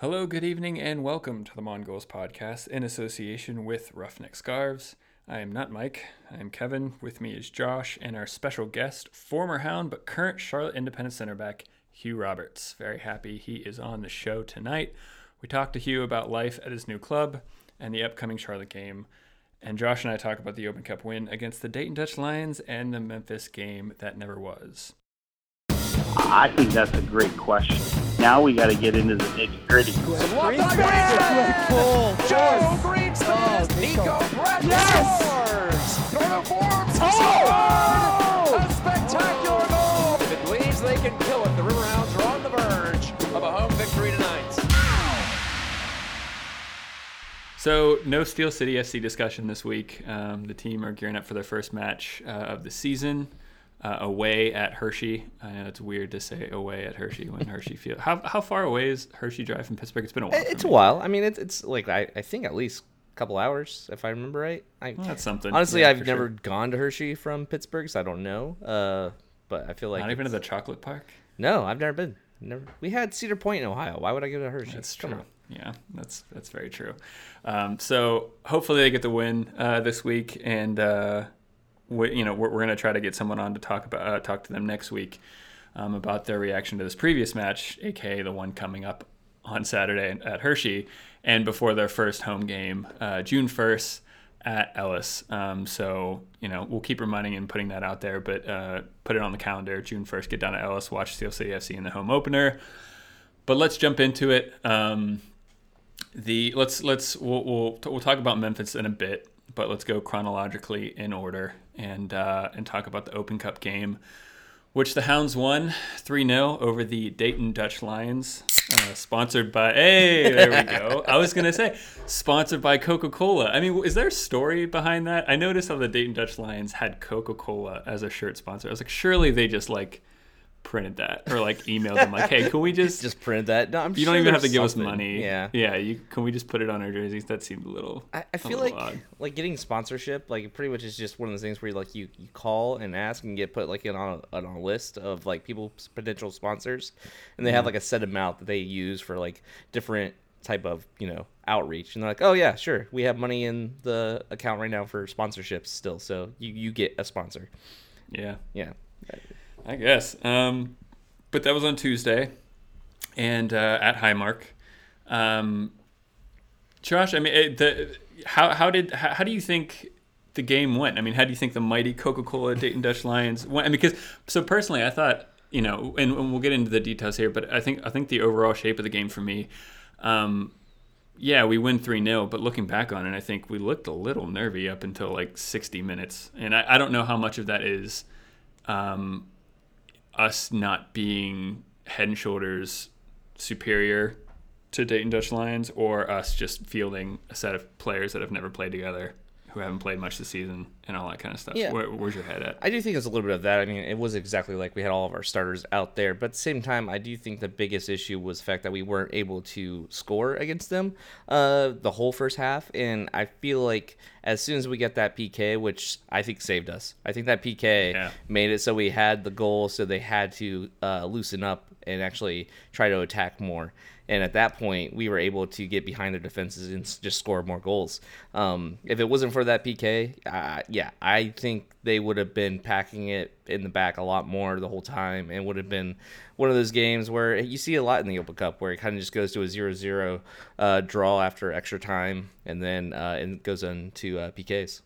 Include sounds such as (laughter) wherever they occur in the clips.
Hello, good evening, and welcome to the Mongols podcast in association with Roughneck Scarves. I am not Mike, I am Kevin. With me is Josh and our special guest, former Hound but current Charlotte Independent center back, Hugh Roberts. Very happy he is on the show tonight. We talked to Hugh about life at his new club and the upcoming Charlotte game. And Josh and I talk about the Open Cup win against the Dayton Dutch Lions and the Memphis game that never was. I think that's a great question. Now we got to get into the nitty gritty. Joe Greenspan, Neco Brett scores! Throw to Forbes, oh! A spectacular goal! If it believes they can kill it, the Riverhounds are on the verge of a home victory tonight. So, no Steel City FC discussion this week. Um, the team are gearing up for their first match uh, of the season uh, away at Hershey. I know it's weird to say away at Hershey when (laughs) Hershey Field. How, how far away is Hershey Drive from Pittsburgh? It's been a while. It's a while. I mean, it's it's like I, I think at least a couple hours if I remember right. I, Well, that's something. honestly, Yeah, I've never sure. gone to Hershey from Pittsburgh, so I don't know. Uh, but I feel like Not even to the chocolate park. no, I've never been. Never. We had Cedar Point in Ohio. Why would I go to Hershey? That's Come true. on. Yeah, that's that's very true. Um, so hopefully they get the win uh, this week, and uh, we, you know we're, we're going to try to get someone on to talk about uh, talk to them next week um, about their reaction to this previous match, aka the one coming up on Saturday at Hershey, and before their first home game, uh, June first at Ellis. Um, so you know we'll keep reminding and putting that out there, but uh, put it on the calendar. June first, get down to Ellis, watch Steel City FC in the home opener. But let's jump into it. Um, the let's let's we'll, we'll we'll talk about Memphis in a bit, but let's go chronologically in order and uh, and talk about the Open Cup game, which the Hounds won three 0 over the Dayton Dutch Lions, uh, sponsored by. (laughs) Hey, there we go. I was gonna say sponsored by Coca Cola. I mean, is there a story behind that? I noticed how the Dayton Dutch Lions had Coca Cola as a shirt sponsor. I was like, surely they just like printed that or like emailed them like, hey, can we (laughs) just Just print that. No, I'm you sure don't even have to give us money. Yeah. Yeah. You can we just put it on our jerseys? That seemed a little. I, I feel little like odd. like getting sponsorship like pretty much is just one of those things where you like you, you call and ask and get put like in on a, on a list of like people potential sponsors and they have mm-hmm. like a set amount that they use for like different type of you know outreach and they're like oh yeah sure we have money in the account right now for sponsorships still so you you get a sponsor Yeah. yeah I guess. Um, but that was on Tuesday, and uh, at Highmark. Um, Josh, I mean, it, the how how did how, how do you think the game went? I mean, how do you think the mighty Coca Cola Dayton Dutch Lions went? I mean, because so personally, I thought you know, and, and we'll get into the details here, but I think I think the overall shape of the game for me. Um, yeah, we win 3 0, but looking back on it, I think we looked a little nervy up until like 60 minutes. And I, I don't know how much of that is um, us not being head and shoulders superior to Dayton Dutch Lions or us just fielding a set of players that have never played together who haven't played much this season and all that kind of stuff. Yeah. Where, where's your head at? I do think it's a little bit of that. I mean, it was exactly like we had all of our starters out there, but at the same time, I do think the biggest issue was the fact that we weren't able to score against them uh, the whole first half. And I feel like as soon as we get that PK, which I think saved us, I think that PK Yeah. made it so we had the goal, so they had to uh, loosen up and actually try to attack more. And at that point, we were able to get behind their defenses and just score more goals. Um, if it wasn't for that PK, uh, yeah, I think they would have been packing it in the back a lot more the whole time and would have been one of those games where you see a lot in the Open Cup where it kind of just goes to a 0 0 uh, draw after extra time and then uh, and goes into uh, PKs.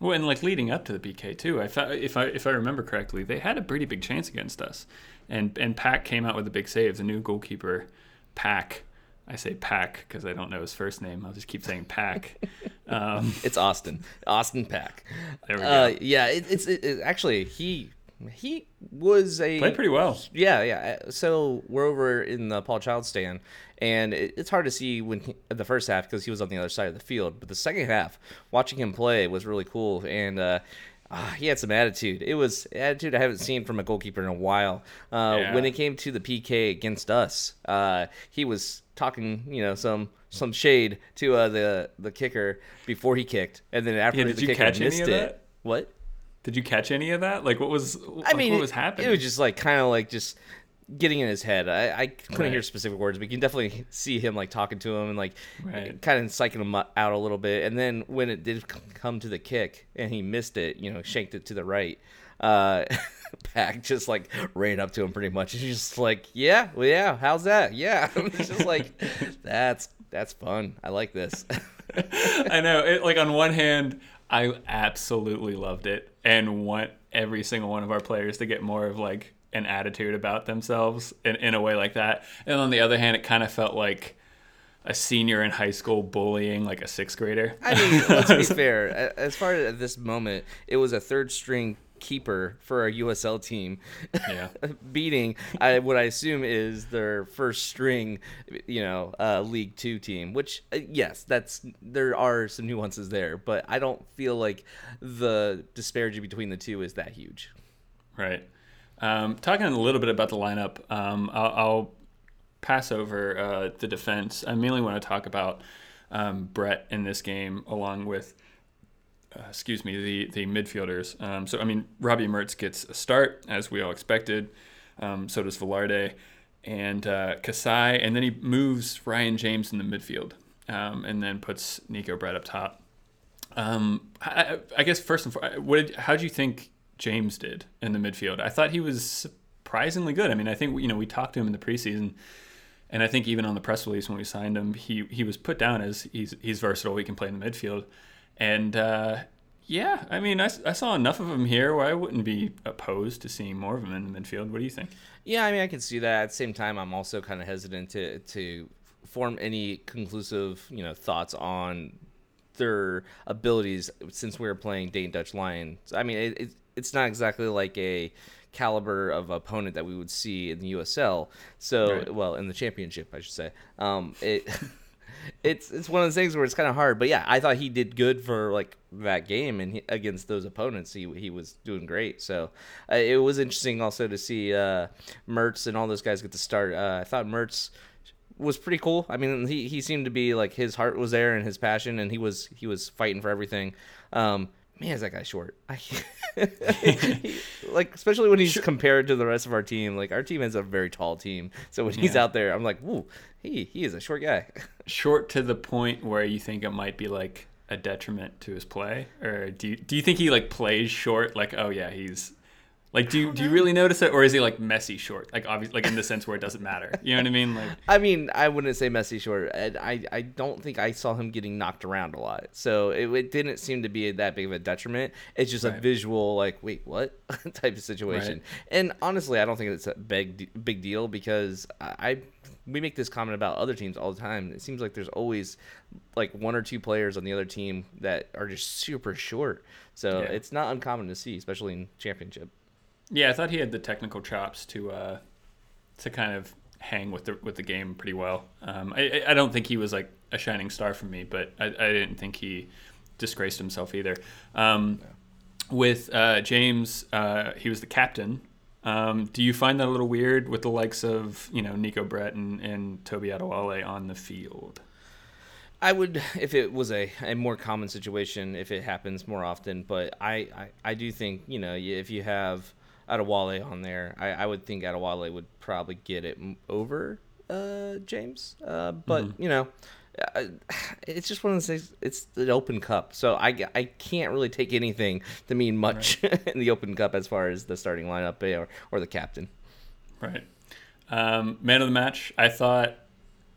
Well, and like leading up to the PK too, I if I if I remember correctly, they had a pretty big chance against us, and and Pack came out with a big save. The new goalkeeper, Pack. I say Pack because I don't know his first name. I'll just keep saying Pack. (laughs) Um, It's Austin, Austin Pack. There we Uh, go. yeah, it, it's it, it- actually he he was a Played pretty well. Yeah, yeah. uh, So we're over in the Paul Child stand, and it, it's hard to see when he, the first half because he was on the other side of the field. But the second half, watching him play was really cool, and uh, ah, he had some attitude. It was attitude I haven't seen from a goalkeeper in a while. Uh, Yeah. When it came to the PK against us, uh, he was talking, you know, some some shade to uh, the the kicker before he kicked, and then after did the you kicker catch any missed of it. that? What? Did you catch any of that? Like, what was? I like, mean, what was happening? It was just like kind of like just getting in his head. I, I couldn't Right. hear specific words, but you can definitely (laughs) see him like talking to him and like Right. kind of psyching him out a little bit. And then when it did come to the kick and he missed it, you know, shanked it to the right. Uh, (laughs) Pack just like ran up to him pretty much. And he's just like, yeah, well, yeah, how's that? (laughs) Yeah, it's just like that's that's fun. I like this. I know. It, like on one hand, I absolutely loved it and want every single one of our players to get more of like an attitude about themselves in, in a way like that. And on the other hand, it kind of felt like a senior in high school bullying like a sixth grader. I mean, (laughs) let's be fair. As far as at this moment, it was a third string keeper for a USL team. Yeah. (laughs) beating I, what I assume is their first string, you know, uh, League Two team. Which uh, yes, that's there are some nuances there, but I don't feel like the disparity between the two is that huge. Right. Um, talking a little bit about the lineup, um, I'll, I'll pass over uh, the defense. I mainly want to talk about um, Brett in this game, along with, uh, excuse me, the the midfielders. Um, so I mean, Robbie Mertz gets a start as we all expected. Um, so does Velarde and uh, Kasai, and then he moves Ryan James in the midfield, um, and then puts Neco Brett up top. I, I guess first and foremost, how do you think James did in the midfield? I thought he was surprisingly good. I mean, I think you know we talked to him in the preseason, and I think even on the press release when we signed him, he he was put down as he's he's versatile. He can play in the midfield, and uh, yeah, I mean, I, I saw enough of him here where I wouldn't be opposed to seeing more of him in the midfield. What do you think? Yeah, I mean, I can see that. At the same time, I'm also kind of hesitant to to form any conclusive, you know, thoughts on their abilities since we were playing Dayton Dutch Lions. I mean, it, it, it's not exactly like a caliber of opponent that we would see in the USL. So, Right. well, in the championship, I should say. Um, it. (laughs) It's it's one of those things where it's kind of hard, but yeah, I thought he did good for like that game and he, against those opponents, he he was doing great. So uh, it was interesting also to see uh, Mertz and all those guys get to start. Uh, I thought Mertz was pretty cool. I mean, he, he seemed to be like his heart was there and his passion, and he was he was fighting for everything. Um, man, is that guy short? (laughs) He- (laughs) like especially when he's compared to the rest of our team. Like our team is a very tall team, so when he's Yeah. out there, I'm like, woo, he he is a short guy. (laughs) Short to the point where you think it might be like a detriment to his play, or do you, do you think he like plays short? Like, oh yeah, he's like, do you, do you really notice it, or is he like messy short? Like, obviously, like in the sense where it doesn't matter. You know what I mean? Like, (laughs) I mean, I wouldn't say messy short. And I, I don't think I saw him getting knocked around a lot. So it, it didn't seem to be that big of a detriment. It's just a visual, like, wait, what (laughs) type of situation. Right. And honestly, I don't think it's a big big deal because I, I we make this comment about other teams all the time. It seems like there's always like one or two players on the other team that are just super short. So Yeah. it's not uncommon to see, especially in championship. Yeah, I thought he had the technical chops to uh, to kind of hang with the with the game pretty well. Um, I, I- don't think he was like a shining star for me, but I, I didn't think he disgraced himself either. Um, With uh, James, uh, he was the captain. Um, do you find that a little weird with the likes of you know Neco Brett and, and Tobi Adewole on the field? I would if it was a, a more common situation if it happens more often, but I, I, I do think you know if you have Adewole on there, I, I would think Adewole would probably get it over uh, James. Uh, but you know, uh, it's just one of those things. It's the Open Cup, so I, I can't really take anything to mean much (laughs) in the Open Cup as far as the starting lineup or or the captain. Right. Um, man of the match, I thought.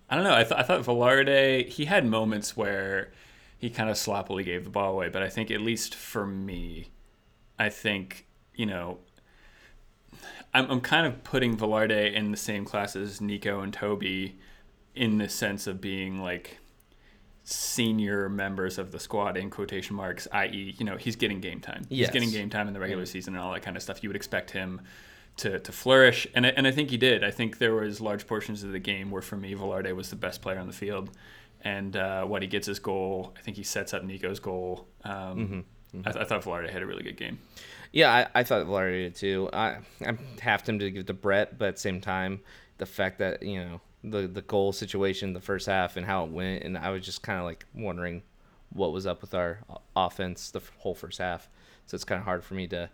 I don't know. I, th- I thought Velarde. He had moments where he kind of sloppily gave the ball away, but I think at least for me, I think you know. I'm, I'm kind of putting Velarde in the same class as Neco and Toby, in the sense of being like senior members of the squad in quotation marks, i.e., you know, he's getting game time. Yes. He's getting game time in the regular season and all that kind of stuff. You would expect him to, to flourish, and I, and I think he did. I think there was large portions of the game where, for me, Velarde was the best player on the field, and uh, what he gets his goal. I think he sets up Neco's goal. Um, I, th- I thought Velarde had a really good game. Yeah, I, I thought Larry did too. I I'm half tempted to give it to Brett, but at the same time, the fact that you know the the goal situation, the first half, and how it went, and I was just kind of like wondering what was up with our offense the whole first half. So it's kind of hard for me to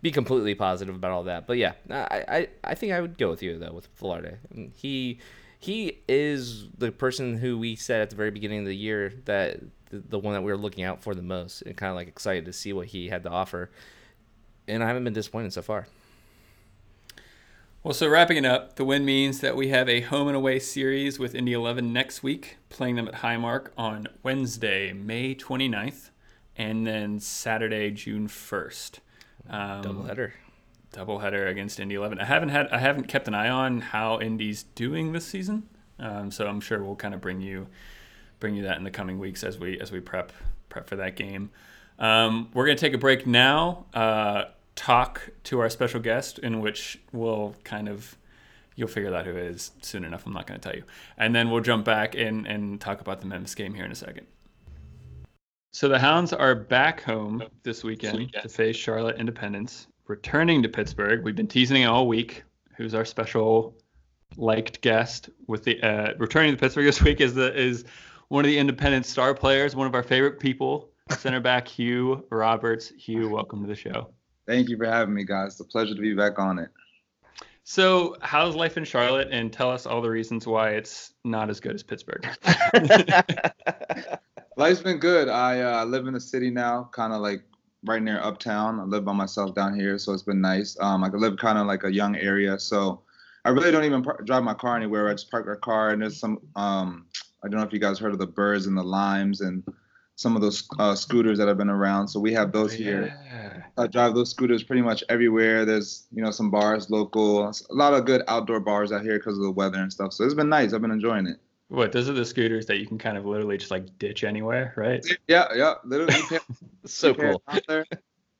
be completely positive about all that. But yeah, I, I, I think I would go with you though with Velarde. He he is the person who we said at the very beginning of the year that the, the one that we were looking out for the most and kind of like excited to see what he had to offer. And I haven't been disappointed so far. Well, so wrapping it up, the win means that we have a home and away series with Indy 11 next week, playing them at Highmark on Wednesday, May 29th, and then Saturday, June 1st. Um, Double header against Indy 11. I haven't had I haven't kept an eye on how Indy's doing this season, um, so I'm sure we'll kind of bring you bring you that in the coming weeks as we as we prep prep for that game. Um, we're gonna take a break now. Uh, talk to our special guest, in which we'll kind of you'll figure out who it is soon enough. I'm not going to tell you, and then we'll jump back in and talk about the Memphis game here in a second. So the Hounds are back home this weekend, this weekend. to face Charlotte Independence, returning to Pittsburgh. We've been teasing it all week. Who's our special liked guest with the uh, returning to Pittsburgh this week is the is one of the independent star players, one of our favorite people, center back (laughs) Hugh Roberts. Hugh, welcome to the show. Thank you for having me, guys. It's a pleasure to be back on it. So, how's life in Charlotte? And tell us all the reasons why it's not as good as Pittsburgh. (laughs) (laughs) Life's been good. I uh, live in the city now, kind of like right near Uptown. I live by myself down here, so it's been nice. Um, I live kind of like a young area, so I really don't even par- drive my car anywhere. I just park my car, and there's some. Um, I don't know if you guys heard of the birds and the limes and some of those uh, scooters that have been around. So we have those oh, yeah. here. I drive those scooters pretty much everywhere. There's you know some bars local, a lot of good outdoor bars out here because of the weather and stuff. So it's been nice. I've been enjoying it. What those are the scooters that you can kind of literally just like ditch anywhere, right? Yeah, yeah, literally. (laughs) so cool. There,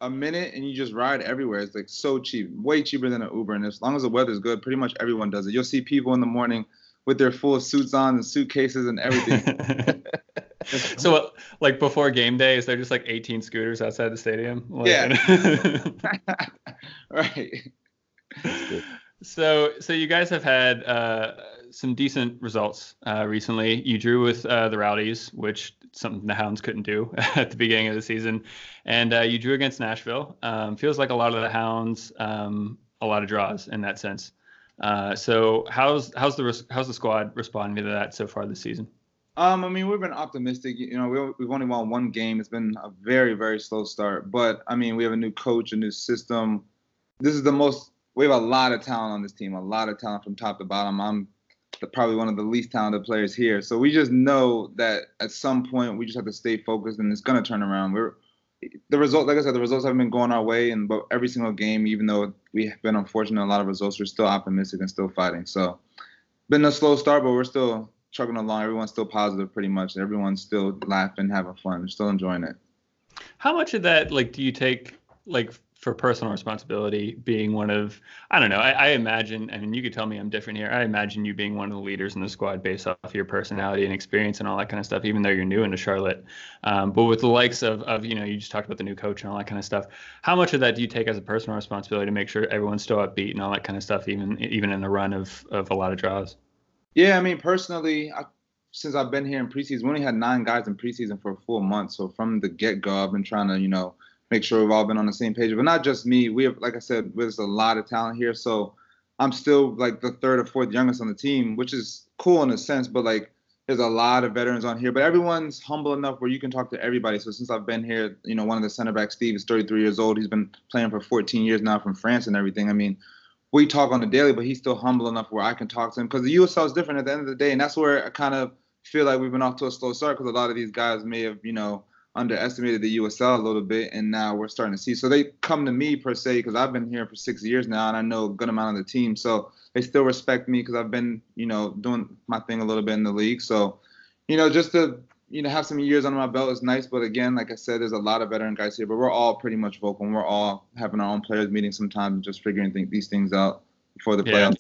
a minute and you just ride everywhere. It's like so cheap, way cheaper than an Uber. And as long as the weather's good, pretty much everyone does it. You'll see people in the morning with their full suits on and suitcases and everything. (laughs) (laughs) so, like before game day, is there just like 18 scooters outside the stadium? Like, yeah. (laughs) (laughs) right. So, so you guys have had uh, some decent results uh, recently. You drew with uh, the Rowdies, which something the Hounds couldn't do at the beginning of the season, and uh, you drew against Nashville. Um, feels like a lot of the Hounds, um, a lot of draws in that sense. Uh, so, how's how's the how's the squad responding to that so far this season? Um, I mean, we've been optimistic. You know, we, we've only won one game. It's been a very, very slow start. But I mean, we have a new coach, a new system. This is the most. We have a lot of talent on this team. A lot of talent from top to bottom. I'm the, probably one of the least talented players here. So we just know that at some point we just have to stay focused, and it's gonna turn around. We're the result, like I said, the results haven't been going our way, and but every single game, even though we have been unfortunate, a lot of results, we're still optimistic and still fighting. So, been a slow start, but we're still chugging along. Everyone's still positive, pretty much. Everyone's still laughing, having fun. Still enjoying it. How much of that, like, do you take, like, for personal responsibility being one of I don't know I, I, imagine I mean you could tell me I'm different here I imagine you being one of the leaders in the squad based off your personality and experience and all that kind of stuff even though you're new into Charlotte um, but with the likes of of you know you just talked about the new coach and all that kind of stuff how much of that do you take as a personal responsibility to make sure everyone's still upbeat and all that kind of stuff even even in the run of of a lot of draws yeah I mean personally I, since I've been here in preseason we only had nine guys in preseason for a full month so from the get go I've been trying to you know make sure we've all been on the same page. But not just me. We have, like I said, there's a lot of talent here. So I'm still like the third or fourth youngest on the team, which is cool in a sense. But like, there's a lot of veterans on here. But everyone's humble enough where you can talk to everybody. So since I've been here, you know, one of the center backs, Steve, is 33 years old. He's been playing for 14 years now from France and everything. I mean, we talk on the daily, but he's still humble enough where I can talk to him because the USL is different at the end of the day, and that's where I kind of feel like we've been off to a slow start because a lot of these guys may have, you know underestimated the USL a little bit, and now we're starting to see. So they come to me per se because I've been here for six years now, and I know a good amount of the team. So they still respect me because I've been, you know, doing my thing a little bit in the league. So, you know, just to you know have some years under my belt is nice. But again, like I said, there's a lot of veteran guys here, but we're all pretty much vocal. And we're all having our own players meetings sometimes, and just figuring th- these things out before the yeah. playoffs.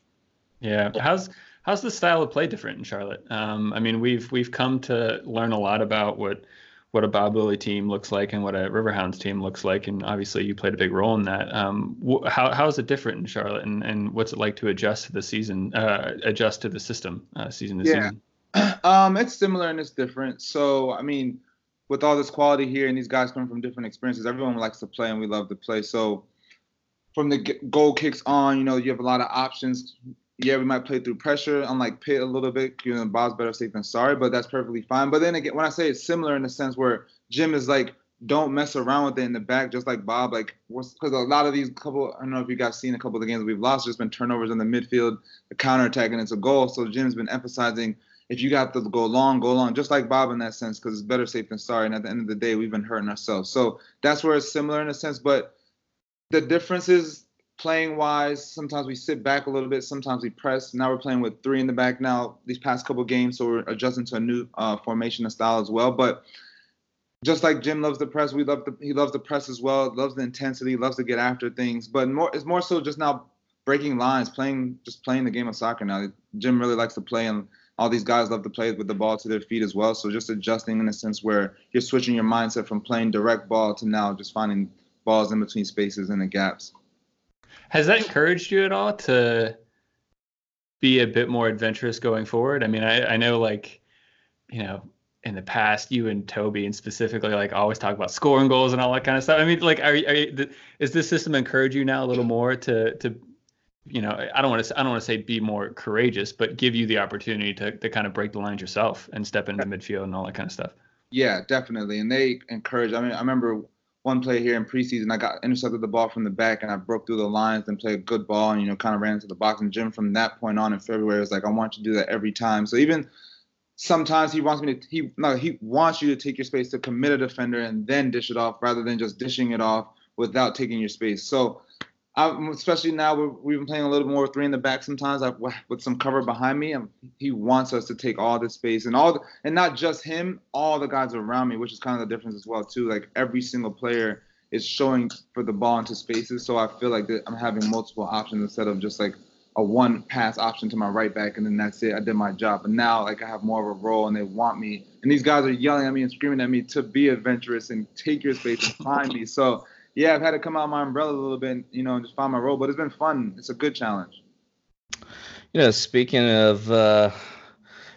Yeah. How's how's the style of play different in Charlotte? Um, I mean, we've we've come to learn a lot about what what a Bob Lilley team looks like and what a Riverhounds team looks like, and obviously you played a big role in that. Um, wh- how how is it different in Charlotte, and, and what's it like to adjust to the season, uh, adjust to the system, uh, season to yeah. season? (clears throat) Um, it's similar and it's different. So I mean, with all this quality here and these guys coming from different experiences, everyone likes to play and we love to play. So from the goal kicks on, you know, you have a lot of options. Yeah, we might play through pressure, unlike Pitt a little bit. You know, Bob's better safe than sorry, but that's perfectly fine. But then again, when I say it's similar in the sense where Jim is like, don't mess around with it in the back, just like Bob. Like, because a lot of these couple, I don't know if you guys seen a couple of the games we've lost, just been turnovers in the midfield, the counter attack, and it's a goal. So Jim's been emphasizing if you got to go long, go long, just like Bob in that sense, because it's better safe than sorry. And at the end of the day, we've been hurting ourselves. So that's where it's similar in a sense. But the difference is playing wise. Sometimes we sit back a little bit. Sometimes we press. Now we're playing with three in the back now these past couple games. So we're adjusting to a new uh, formation and style as well. But just like Jim loves the press, we love the he loves the press as well. Loves the intensity, loves to get after things. But more it's more so just now breaking lines, playing just playing the game of soccer now. Jim really likes to play and all these guys love to play with the ball to their feet as well. So just adjusting in a sense where you're switching your mindset from playing direct ball to now just finding balls in between spaces and the gaps. Has that encouraged you at all to be a bit more adventurous going forward? I mean, I, I know like, you know, in the past, you and Toby and specifically like always talk about scoring goals and all that kind of stuff. I mean, like, are, are is this system encourage you now a little more to to you know, I don't want to I don't want to say be more courageous, but give you the opportunity to to kind of break the lines yourself and step into midfield and all that kind of stuff. Yeah, definitely. And they encourage. I mean, I remember one play here in preseason. I got intercepted the ball from the back and I broke through the lines and played a good ball and you know kind of ran into the box. And Jim from that point on in February was like, I want you to do that every time. So even sometimes he wants me to he no he wants you to take your space to commit a defender and then dish it off rather than just dishing it off without taking your space. So I'm, especially now we have been playing a little more three in the back sometimes I, with some cover behind me. And he wants us to take all the space and all, the, and not just him, all the guys around me, which is kind of the difference as well too. Like every single player is showing for the ball into spaces, so I feel like I'm having multiple options instead of just like a one pass option to my right back and then that's it. I did my job. But now like I have more of a role and they want me. And these guys are yelling at me and screaming at me to be adventurous and take your space and find me. So yeah, I've had to come out my umbrella a little bit, you know, and just find my role. But it's been fun. It's a good challenge. You know, speaking of uh,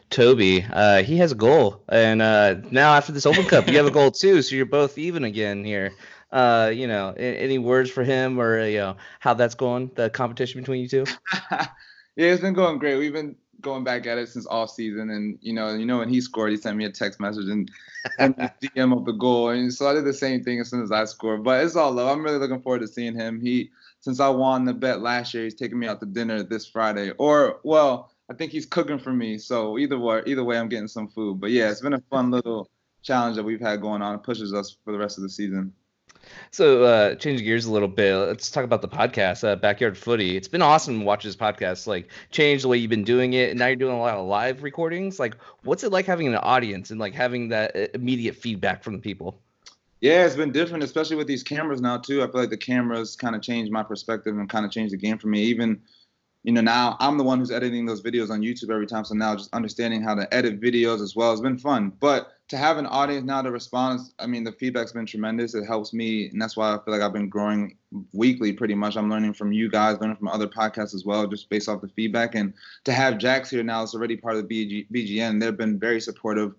Toby, uh, he has a goal, and uh, now after this Open Cup, you have a goal too. So you're both even again here. Uh, you know, any words for him or you know how that's going? The competition between you two. (laughs) yeah, it's been going great. We've been going back at it since off season, and you know, you know when he scored, he sent me a text message and, and (laughs) DM of the goal, and so I did the same thing as soon as I scored. But it's all love. I'm really looking forward to seeing him. He since I won the bet last year, he's taking me out to dinner this Friday, or well, I think he's cooking for me. So either way, either way, I'm getting some food. But yeah, it's been a fun little challenge that we've had going on. It pushes us for the rest of the season. So, uh, changing gears a little bit, let's talk about the podcast, uh, Backyard Footy. It's been awesome to watch this podcast, like change the way you've been doing it, and now you're doing a lot of live recordings. Like, what's it like having an audience and like having that uh, immediate feedback from the people? Yeah, it's been different, especially with these cameras now too. I feel like the cameras kind of changed my perspective and kind of changed the game for me. Even you know, now I'm the one who's editing those videos on YouTube every time. So now just understanding how to edit videos as well has been fun. But to have an audience now to respond, I mean, the feedback's been tremendous. It helps me. And that's why I feel like I've been growing weekly pretty much. I'm learning from you guys, learning from other podcasts as well, just based off the feedback. And to have Jax here now, it's already part of the BG, BGN. They've been very supportive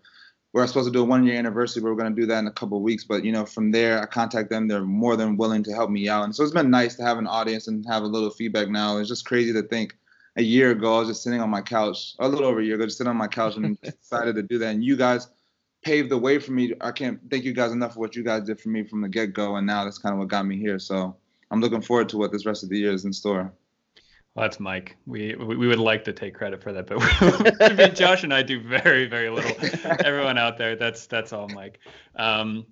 we're supposed to do a one year anniversary. but We're going to do that in a couple of weeks. But you know, from there, I contact them. They're more than willing to help me out. And so it's been nice to have an audience and have a little feedback now. It's just crazy to think a year ago, I was just sitting on my couch, a little over a year ago, just sitting on my couch and (laughs) decided to do that. And you guys paved the way for me. I can't thank you guys enough for what you guys did for me from the get go. And now that's kind of what got me here. So I'm looking forward to what this rest of the year is in store. Well, that's Mike. We, we would like to take credit for that, but (laughs) I Josh and I do very very little. (laughs) Everyone out there, that's that's all Mike. Um,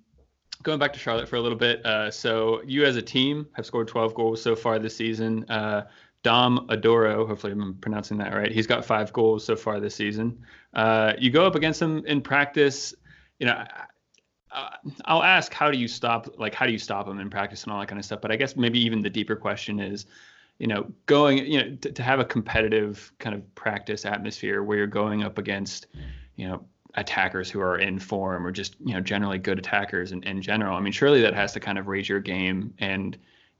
going back to Charlotte for a little bit. Uh, so you as a team have scored 12 goals so far this season. Uh, Dom Adoro, hopefully I'm pronouncing that right. He's got five goals so far this season. Uh, you go up against him in practice. You know, I'll ask how do you stop like how do you stop him in practice and all that kind of stuff. But I guess maybe even the deeper question is, you know, going you know to, to have a competitive kind of practice atmosphere where you're going up against, you know, attackers who are in form or just you know generally good attackers in, in general. I mean, surely that has to kind of raise your game and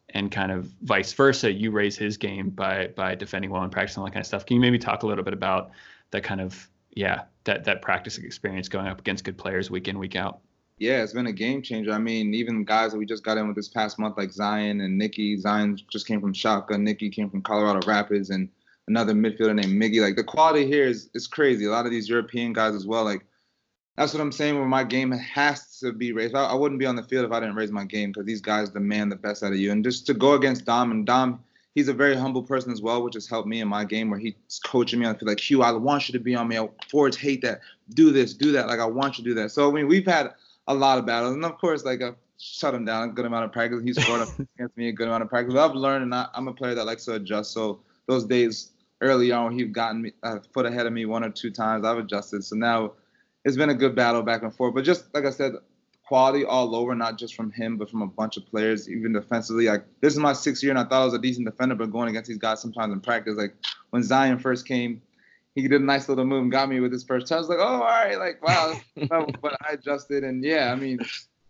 and kind of vice versa, you raise his game by by defending well and practicing all that kind of stuff. Can you maybe talk a little bit about that kind of yeah that that practice experience going up against good players week in week out? Yeah, it's been a game changer. I mean, even guys that we just got in with this past month, like Zion and Nikki. Zion just came from Shaka. Nikki came from Colorado Rapids, and another midfielder named Miggy. Like the quality here is is crazy. A lot of these European guys as well. Like that's what I'm saying. Where my game has to be raised. I, I wouldn't be on the field if I didn't raise my game because these guys demand the best out of you. And just to go against Dom and Dom, he's a very humble person as well, which has helped me in my game where he's coaching me. I feel like Hugh, I want you to be on me. I Forwards hate that. Do this, do that. Like I want you to do that. So I mean, we've had a lot of battles, and of course, like I shut him down a good amount of practice. He scored (laughs) against me a good amount of practice. But I've learned, and I, I'm a player that likes to adjust. So those days early on, he'd gotten me a foot ahead of me one or two times. I've adjusted. So now it's been a good battle back and forth. But just like I said, quality all over, not just from him, but from a bunch of players, even defensively. Like this is my sixth year, and I thought I was a decent defender, but going against these guys sometimes in practice, like when Zion first came, he did a nice little move and got me with his first touch. I was like, oh, all right, like wow. (laughs) but I adjusted, and yeah, I mean,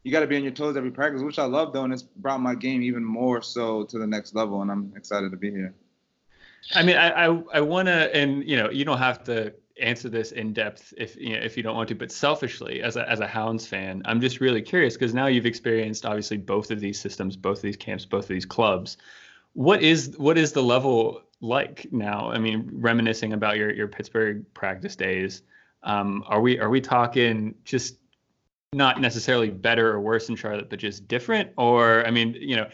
you got to be on your toes every practice, which I love though, and it's brought my game even more so to the next level, and I'm excited to be here. I mean, I I, I want to, and you know, you don't have to answer this in depth if you know, if you don't want to, but selfishly, as a as a Hounds fan, I'm just really curious because now you've experienced obviously both of these systems, both of these camps, both of these clubs. What is what is the level like now? I mean, reminiscing about your your Pittsburgh practice days, um, are we are we talking just not necessarily better or worse in Charlotte, but just different? Or I mean, you know,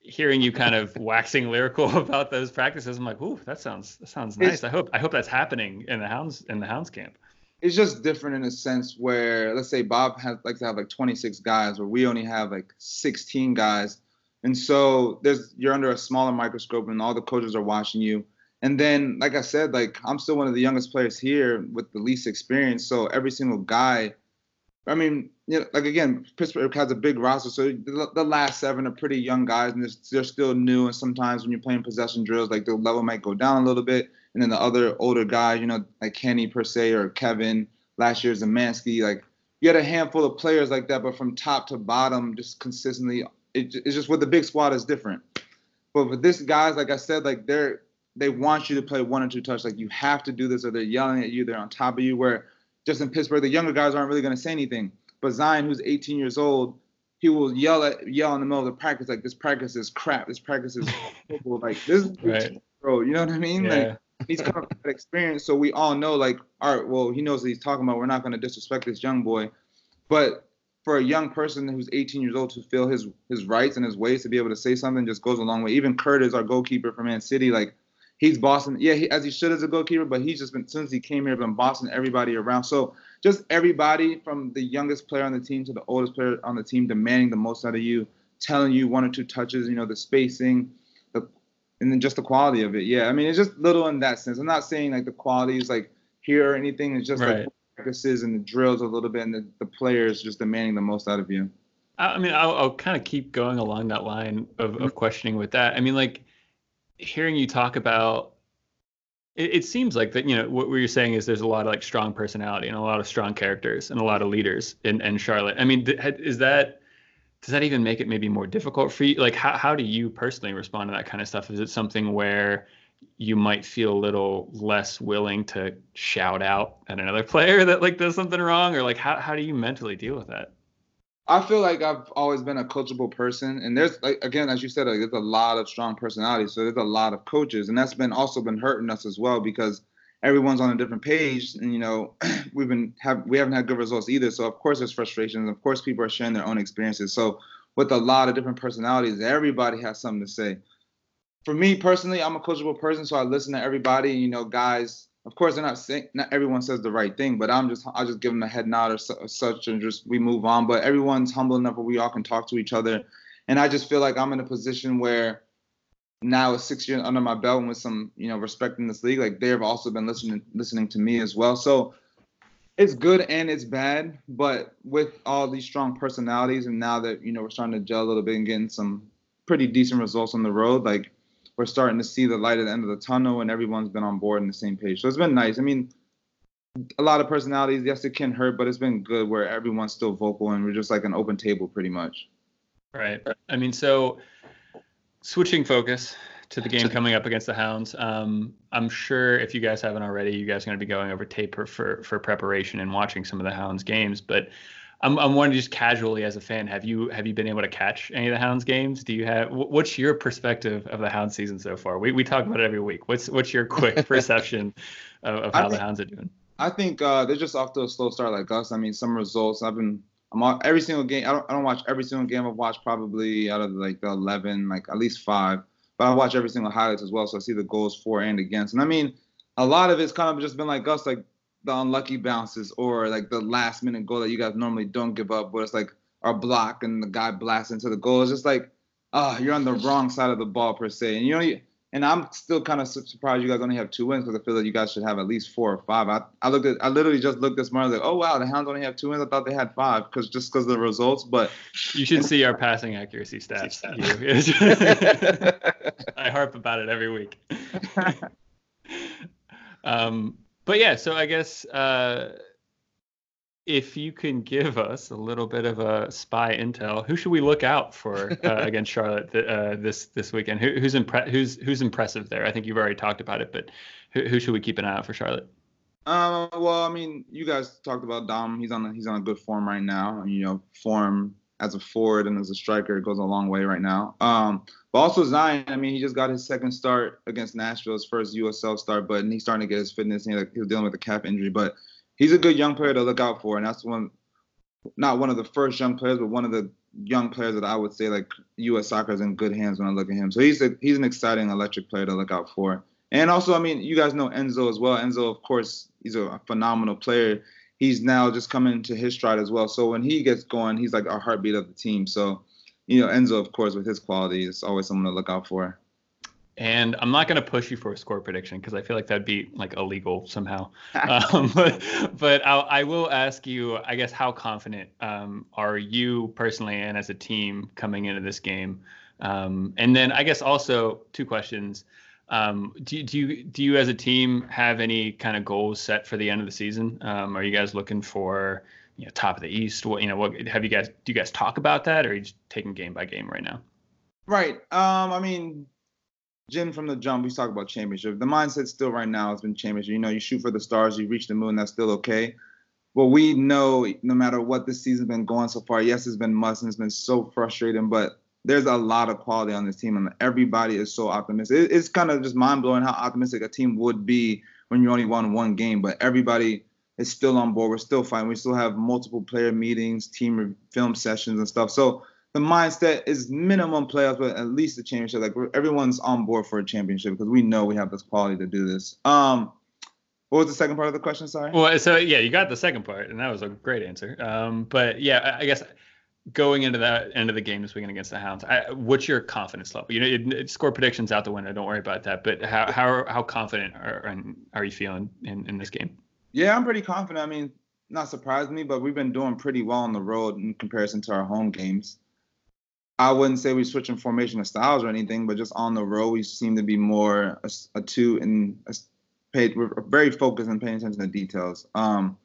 hearing you kind of (laughs) waxing lyrical (laughs) about those practices, I'm like, ooh, that sounds that sounds nice. It's, I hope I hope that's happening in the hounds in the hounds camp. It's just different in a sense where let's say Bob has like to have like 26 guys, where we only have like 16 guys, and so there's you're under a smaller microscope, and all the coaches are watching you. And then, like I said, like I'm still one of the youngest players here with the least experience, so every single guy I mean, you know, like again, Pittsburgh has a big roster, so the, last seven are pretty young guys, and they're, they're, still new. And sometimes when you're playing possession drills, like the level might go down a little bit, and then the other older guys, you know, like Kenny per se or Kevin, last year's Zemansky, like you had a handful of players like that, but from top to bottom, just consistently, it, it's just with the big squad is different. But with this guys, like I said, like they're they want you to play one or two touch, like you have to do this, or they're yelling at you, they're on top of you, where just in Pittsburgh, the younger guys aren't really going to say anything. But Zion, who's 18 years old, he will yell at yell in the middle of the practice like this practice is crap. This practice is (laughs) like this is right. bro. You know what I mean? Yeah. Like he's coming from that experience, so we all know like all right, well he knows what he's talking about. We're not going to disrespect this young boy, but for a young person who's 18 years old to feel his his rights and his ways to be able to say something just goes a long way. Even Curtis, our goalkeeper for Man City, like he's bossing. Yeah, he, as he should as a goalkeeper, but he's just been since he came here been bossing everybody around. So just everybody from the youngest player on the team to the oldest player on the team demanding the most out of you, telling you one or two touches, you know, the spacing, the and then just the quality of it. Yeah, I mean it's just little in that sense. I'm not saying like the quality is like here or anything. It's just right. like practices and the drills a little bit, and the, the players just demanding the most out of you. I mean, I'll, I'll kind of keep going along that line of, of mm-hmm. questioning with that. I mean, like hearing you talk about it, it, seems like that you know what you're saying is there's a lot of like strong personality and a lot of strong characters and a lot of leaders in, in Charlotte. I mean, is that does that even make it maybe more difficult for you? Like, how how do you personally respond to that kind of stuff? Is it something where you might feel a little less willing to shout out at another (laughs) player that like does something wrong, or like how how do you mentally deal with that? I feel like I've always been a coachable person, and there's like again, as you said, like, there's a lot of strong personalities. So there's a lot of coaches, and that's been also been hurting us as well because everyone's on a different page, and you know, (clears throat) we've been have we haven't had good results either. So of course there's frustrations. Of course people are sharing their own experiences. So with a lot of different personalities, everybody has something to say. For me personally, I'm a coachable person, so I listen to everybody. You know, guys of course they're not saying not everyone says the right thing but i'm just i just give them a head nod or, su- or, such and just we move on but everyone's humble enough where we all can talk to each other and i just feel like i'm in a position where now with six years under my belt and with some you know respect in this league like they've also been listening listening to me as well so it's good and it's bad but with all these strong personalities and now that you know we're starting to gel a little bit and getting some pretty decent results on the road like we're starting to see the light at the end of the tunnel and everyone's been on board on the same page. So it's been nice. I mean, a lot of personalities, yes, it can hurt, but it's been good where everyone's still vocal and we're just like an open table pretty much. Right. I mean, so switching focus to the game (laughs) coming up against the Hounds. Um, I'm sure if you guys haven't already, you guys are going to be going over tape for, for, for preparation and watching some of the Hounds games. But I'm I'm wondering just casually as a fan, have you have you been able to catch any of the Hounds games? Do you have what's your perspective of the Hounds season so far? We we talk about it every week. What's what's your quick (laughs) perception of, of how think, the Hounds are doing? I think uh, they're just off to a slow start like us. I mean, some results I've been I'm on every single game. I don't I don't watch every single game. I've watched probably out of like the 11, like at least five. But I watch every single highlights as well, so I see the goals for and against. And I mean, a lot of it's kind of just been like us, like the unlucky bounces or like the last minute goal that you guys normally don't give up, but it's like our block and the guy blasts into the goal. It's just like, ah, oh, you're on the (laughs) wrong side of the ball per se. And you know, and I'm still kind of surprised you guys only have two wins because I feel like you guys should have at least four or five. I, I looked at, I literally just looked this morning like, oh wow, the Hounds only have two wins. I thought they had five because just because of the results. But you should see our passing accuracy stats. (laughs) (laughs) I harp about it every week. um, but yeah, so I guess uh, if you can give us a little bit of a spy intel, who should we look out for uh, (laughs) against Charlotte th- uh, this this weekend? Who, who's impre- who's who's impressive there? I think you've already talked about it, but who, who should we keep an eye out for Charlotte? Um, well, I mean, you guys talked about Dom. He's on a, he's on a good form right now. You know, form as a forward and as a striker goes a long way right now. Um, but also Zion, I mean, he just got his second start against Nashville, his first USL start, but he's starting to get his fitness. And he was dealing with a calf injury, but he's a good young player to look out for, and that's one, not one of the first young players, but one of the young players that I would say like U.S. soccer is in good hands when I look at him. So he's a, he's an exciting electric player to look out for. And also, I mean, you guys know Enzo as well. Enzo, of course, he's a phenomenal player he's now just coming to his stride as well. So when he gets going, he's like a heartbeat of the team. So, you know, Enzo, of course, with his quality, is always someone to look out for. And I'm not going to push you for a score prediction because I feel like that'd be like illegal somehow. (laughs) um, (laughs) but but I'll, I will ask you, I guess, how confident um, are you personally and as a team coming into this game? Um, and then I guess also two questions. Um, do, do you do you as a team have any kind of goals set for the end of the season? Um, are you guys looking for you know top of the East? What you know? What have you guys do you guys talk about that, or are you just taking game by game right now? Right. Um. I mean, Jim from the jump, we talk about championship. The mindset still right now has been championship. You know, you shoot for the stars, you reach the moon, that's still okay. But we know no matter what this season's been going so far, yes, it's been must and it's been so frustrating, but there's a lot of quality on this team, and everybody is so optimistic. it's kind of just mind blowing how optimistic a team would be when you only won one game, but everybody is still on board. We're still fighting. We still have multiple player meetings, team film sessions, and stuff. So the mindset is minimum playoffs, but at least a championship. Like everyone's on board for a championship because we know we have this quality to do this. Um, what was the second part of the question? Sorry. Well, so yeah, you got the second part, and that was a great answer. Um, but yeah, I guess going into that end of the game this weekend against the Hounds, I, what's your confidence level? You know, it, it, score predictions out the window. Don't worry about that. But how how how confident are are you feeling in, in this game? Yeah, I'm pretty confident. I mean, not surprised me, but we've been doing pretty well on the road in comparison to our home games. I wouldn't say we're switching formation of styles or anything, but just on the road, we seem to be more a, a two and a, paid. We're very focused and paying attention to details. Um,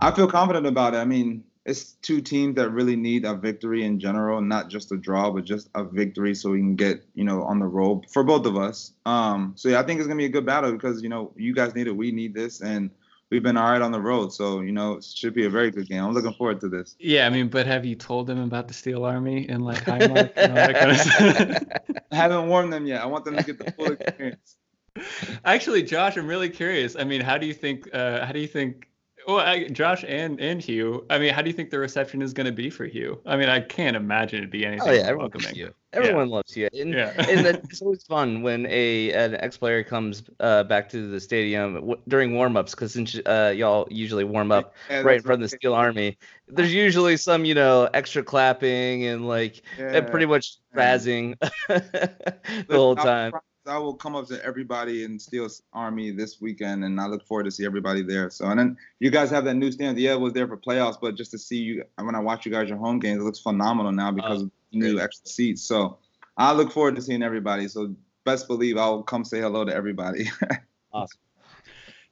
I feel confident about it. I mean, it's two teams that really need a victory in general, not just a draw, but just a victory so we can get, you know, on the road for both of us. Um, so yeah, I think it's gonna be a good battle because, you know, you guys need it, we need this, and we've been all right on the road. So, you know, it should be a very good game. I'm looking forward to this. Yeah, I mean, but have you told them about the Steel Army and like (laughs) Highmark and all that kind of stuff? I haven't warned them yet. I want them to get the full experience. (laughs) Actually, Josh, I'm really curious. I mean, how do you think uh, how do you think well, I, Josh and and Hugh. I mean, how do you think the reception is going to be for Hugh? I mean, I can't imagine it'd be anything. Oh yeah, everyone welcoming. loves you. Everyone yeah. loves you, and, yeah. and (laughs) it's always fun when a an ex player comes uh, back to the stadium w- during warm ups because uh, y'all usually warm up yeah, right in front of the Steel Army. There's usually some you know extra clapping and like yeah. pretty much razzing (laughs) the whole time. I will come up to everybody in Steel's Army this weekend, and I look forward to see everybody there. So, and then you guys have that new stand. Yeah, it was there for playoffs, but just to see you when I watch you guys your home games, it looks phenomenal now because oh, of new extra seats. So, I look forward to seeing everybody. So, best believe I'll come say hello to everybody. (laughs) awesome.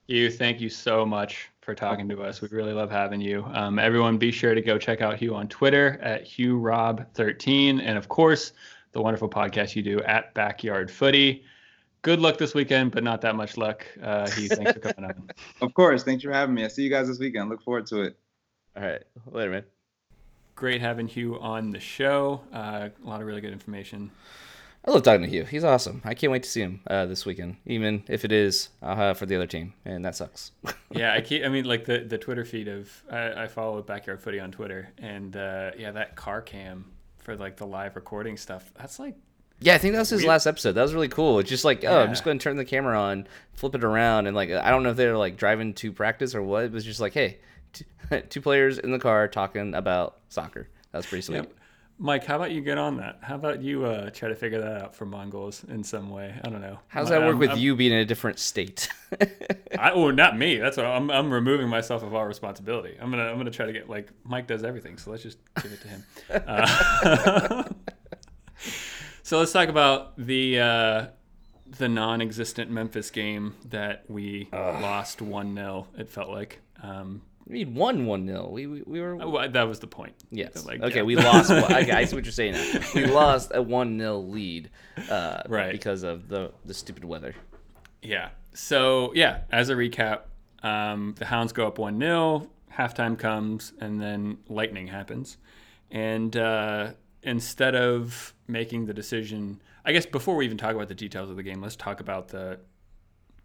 Hugh, thank you so much for talking to us. We really love having you. Um, everyone, be sure to go check out Hugh on Twitter at HughRob13, and of course the wonderful podcast you do at Backyard Footy. Good luck this weekend, but not that much luck. Uh, he (laughs) thanks for coming on. Of course. Thanks for having me. I see you guys this weekend. Look forward to it. All right, later, man. Great having Hugh on the show. Uh, a lot of really good information. I love talking to Hugh. He's awesome. I can't wait to see him uh, this weekend, even if it is uh, for the other team, and that sucks. (laughs) yeah, I keep. I mean, like the the Twitter feed of I, I follow Backyard Footy on Twitter, and uh, yeah, that car cam for like the live recording stuff. That's like Yeah, I think that was his last episode. That was really cool. It's just like, oh, I'm just going to turn the camera on, flip it around, and like, I don't know if they were like driving to practice or what. It was just like, hey, two, (laughs) two players in the car talking about soccer. That was pretty sweet. Mike, how about you get on that? How about you uh, try to figure that out for Mongols in some way? I don't know. How does that work I'm- with I'm- you being in a different state? (laughs) I, oh, not me. That's what I'm. I'm removing myself of all responsibility. I'm gonna. I'm gonna try to get like Mike does everything, so let's just give it to him. Uh, (laughs) so let's talk about the uh, the non-existent Memphis game that we lost one 0 It felt like. Um, we won one 0 We, we we were well, that was the point. yes. Like, okay, yeah. we lost. one- okay, I see what you're saying. Now. (laughs) We lost a one 0 lead, uh, Right. Because of the the stupid weather. Yeah. So yeah, as a recap, um, the Hounds go up one 0 Halftime comes, and then lightning happens, and uh, instead of making the decision, I guess before we even talk about the details of the game, let's talk about the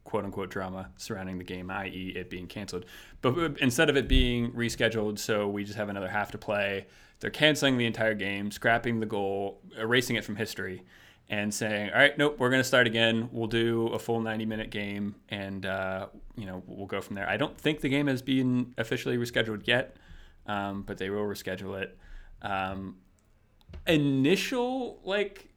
quote unquote drama surrounding the game, i.e., it being canceled. But uh, instead of it being rescheduled, so we just have another half to play, they're canceling the entire game, scrapping the goal, erasing it from history, and saying, "All right, nope, we're going to start again. We'll do a full 90 minute game, and uh, you know we'll go from there." I don't think the game has been officially rescheduled yet, um, but they will reschedule it. Um, initial like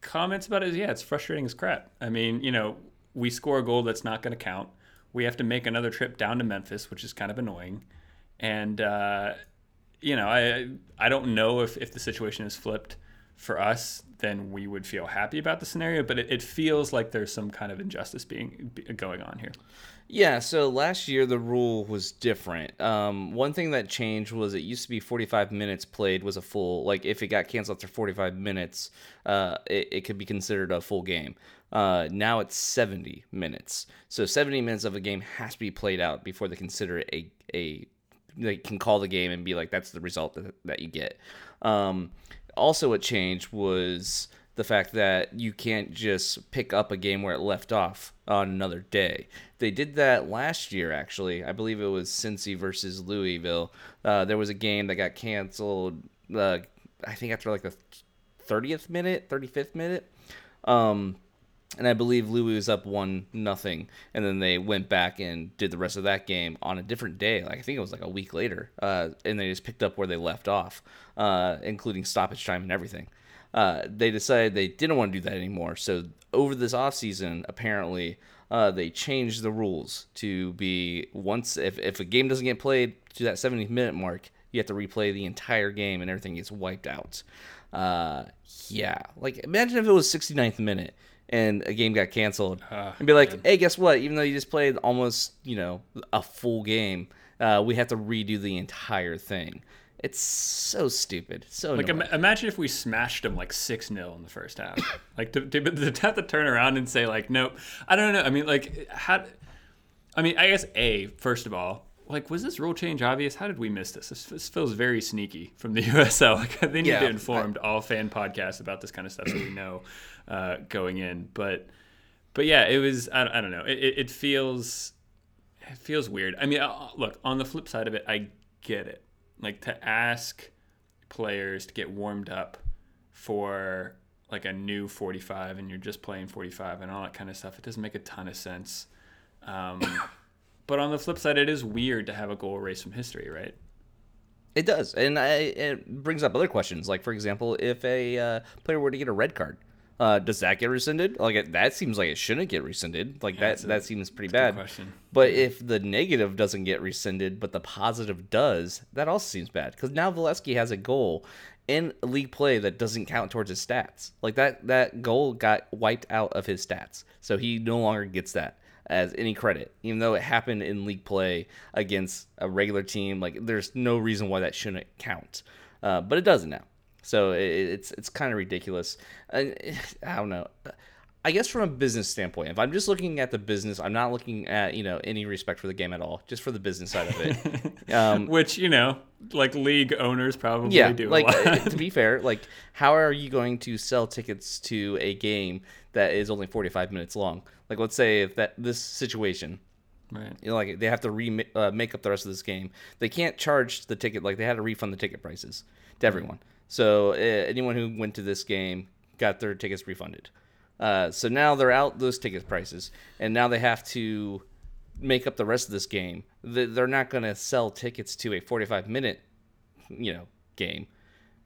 comments about it is yeah, it's frustrating as crap. I mean, you know, we score a goal that's not going to count. We have to make another trip down to Memphis, which is kind of annoying. And uh, you know, I I don't know if if the situation is flipped for us, then we would feel happy about the scenario. But it, it feels like there's some kind of injustice being be- going on here. Yeah, so last year the rule was different. Um, one thing that changed was it used to be 45 minutes played was a full, like if it got canceled after 45 minutes, uh, it, it could be considered a full game. Uh, now it's 70 minutes. So 70 minutes of a game has to be played out before they consider it a, a they can call the game and be like, that's the result that, that you get. Um, also, what changed was the fact that you can't just pick up a game where it left off on another day. They did that last year, actually. I believe it was Cincy versus Louisville. Uh, there was a game that got canceled. Uh, I think after like the thirtieth minute, thirty fifth minute. Um, and I believe Louis was up one nothing, and then they went back and did the rest of that game on a different day. Like I think it was like a week later, uh, and they just picked up where they left off, uh, including stoppage time and everything. Uh, they decided they didn't want to do that anymore. So over this offseason, apparently, uh, they changed the rules to be once if, if a game doesn't get played to that 70 minute mark, you have to replay the entire game and everything gets wiped out. Uh, yeah, like imagine if it was 69th minute and a game got canceled and be like, hey, guess what? Even though you just played almost, you know, a full game, uh, we have to redo the entire thing. It's so stupid. So Like. Im- imagine if we smashed them like 6 0 in the first half. (laughs) like, to, to, to have to turn around and say, like, nope. I don't know. I mean, like, how. I mean, I guess, A, first of all, like, was this rule change obvious? How did we miss this? This, this feels very sneaky from the (laughs) USL. Like, they need Yeah, to inform all fan podcasts about this kind of stuff so we (clears throat) know uh, going in. But, but yeah, it was, I, I don't know. It, it, it feels, it feels weird. I mean, uh, look, on the flip side of it, I get it. Like, to ask players to get warmed up for like a new 45 and you're just playing 45 and all that kind of stuff, it doesn't make a ton of sense. Um, (coughs) but on the flip side, it is weird to have a goal erased from history, right? It does, and I, it brings up other questions. Like, for example, if a uh, player were to get a red card, uh, does that get rescinded? Like, it, that seems like it shouldn't get rescinded. Like that, a- that seems pretty that's a good bad. But if the negative doesn't get rescinded, but the positive does, that also seems bad. Because now Valesky has a goal in league play that doesn't count towards his stats. Like that, that goal got wiped out of his stats, so he no longer gets that as any credit, even though it happened in league play against a regular team. Like, there's no reason why that shouldn't count, uh, but it doesn't now. So it, it's it's kind of ridiculous. And (sighs) I don't know. I guess from a business standpoint, if I'm just looking at the business, I'm not looking at you know any respect for the game at all, just for the business side of it. (laughs) Um, Which you know, like league owners probably yeah, do. like a lot. to be fair, like how are you going to sell tickets to a game that is only 45 minutes long? Like let's say if that this situation, right. you know, like they have to re uh, make up the rest of this game. They can't charge the ticket like they had to refund the ticket prices to everyone. So uh, anyone who went to this game got their tickets refunded. Uh, so now they're out those ticket prices, and now they have to make up the rest of this game. They're not going to sell tickets to a 45 minute, you know, game,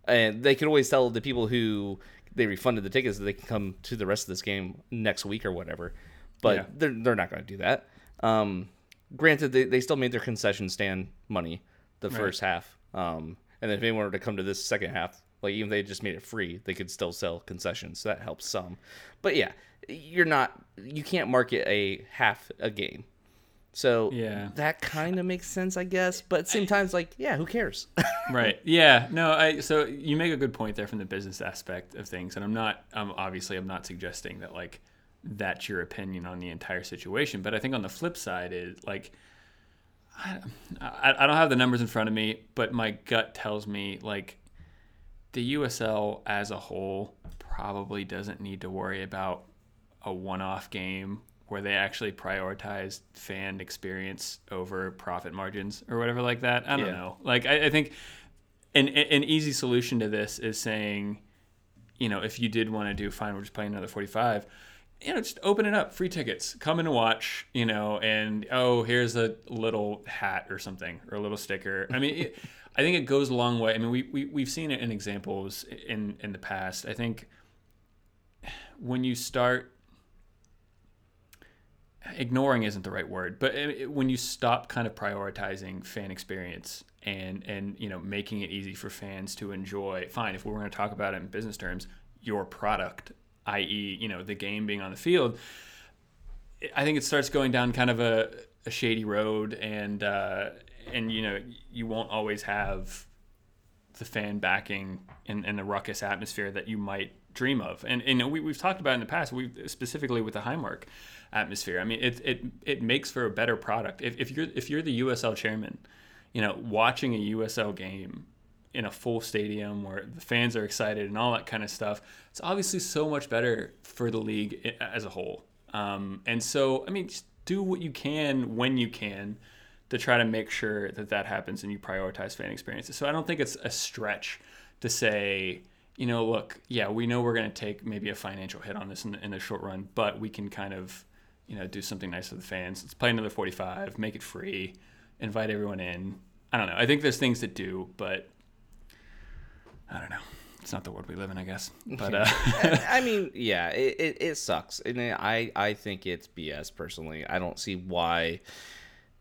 and they can always tell the people who they refunded the tickets that they can come to the rest of this game next week or whatever. But Yeah. they're they're not going to do that. Um, granted, they, they still made their concession stand money the first half. Um, and then if anyone were to come to this second half, like even if they just made it free, they could still sell concessions. So that helps some. But yeah, you're not you can't market a half a game. So Yeah. that kind of makes sense, I guess. But at the same time, it's like, yeah, who cares? (laughs) right yeah no i so you make a good point there from the business aspect of things and i'm not um, obviously i'm not suggesting that like that's your opinion on the entire situation but i think on the flip side is like I, I, don't have the numbers in front of me but my gut tells me like the usl as a whole probably doesn't need to worry about a one-off game where they actually prioritize fan experience over profit margins or whatever like that. I don't Yeah. know. Like I, I think an an easy solution to this is saying, you know, if you did want to do fine, we're just playing another forty five. You know, just open it up, free tickets, come and watch. You know, and oh, here's a little hat or something or a little sticker. I mean, it, I think it goes a long way. I mean, we, we we've seen it in examples in in the past. I think when you start ignoring isn't the right word, but it, it- when you stop kind of prioritizing fan experience and and you know making it easy for fans to enjoy, fine. If we were going to talk about it in business terms, your product, i.e., you know the game being on the field, I think it starts going down kind of a, a shady road, and uh, and you know you won't always have the fan backing and, and the ruckus atmosphere that you might dream of. And, and we, we've talked about in the past, we specifically with the Highmark atmosphere. I mean, it, it, it makes for a better product. If, if you're, if you're the USL chairman, you know, watching a USL game in a full stadium where the fans are excited and all that kind of stuff, it's obviously so much better for the league as a whole. Um, and so, I mean, just do what you can when you can to try to make sure that that happens and you prioritize fan experiences. So I don't think it's a stretch to say, you know, look, yeah, we know we're going to take maybe a financial hit on this in the, in the short run, but we can kind of, you know, do something nice for the fans. Let's play another 45, make it free, invite everyone in. I don't know. I think there's things to do, but I don't know. It's not the world we live in, I guess. (laughs) But uh, I (laughs) mean, yeah, it, it, it sucks, and I I think it's BS personally. I don't see why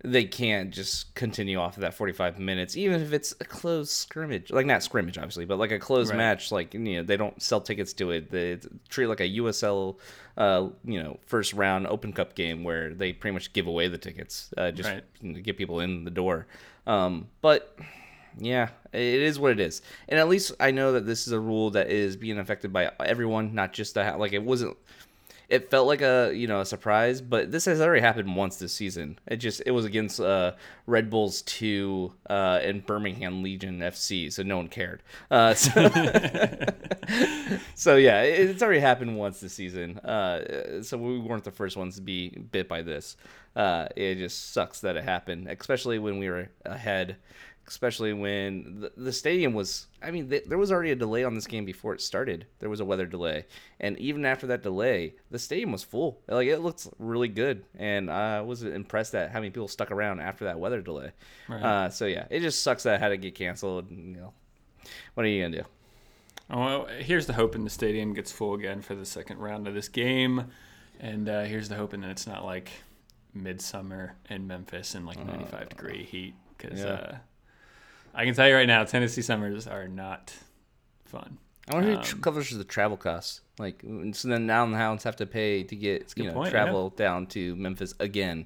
they can't just continue off of that 45 minutes, even if it's a closed scrimmage, like not scrimmage obviously, but like a closed Right. match. Like you know, they don't sell tickets to it. They treat it like a USL, uh, you know, first round Open Cup game where they pretty much give away the tickets, uh, just Right. to get people in the door. Um, but yeah, it is what it is. And at least I know that this is a rule that is being affected by everyone, not just the like it wasn't it felt like a you know a surprise, but this has already happened once this season. It just it was against uh, Red Bulls two uh, and Birmingham Legion FC, so no one cared. Uh, so, (laughs) so yeah, it, it's already happened once this season. Uh, so we weren't the first ones to be bit by this. Uh, it just sucks that it happened, especially when we were ahead. Especially when the, the stadium was, I mean, th- there was already a delay on this game before it started. There was a weather delay, and even after that delay, the stadium was full. Like it looks really good, and I was impressed at how many people stuck around after that weather delay. Uh, so yeah, it just sucks that it had to get canceled. and, You know, what are you gonna do? Oh, well, here's the hope hoping the stadium gets full again for the second round of this game, and uh, here's the hoping that it's not like midsummer in Memphis in like 95 degree heat, because yeah. uh, I can tell you right now, Tennessee summers are not fun. I wonder who tr- Um, covers the travel costs. Like, so then now the Hounds have to pay to get you know point, travel down to Memphis again.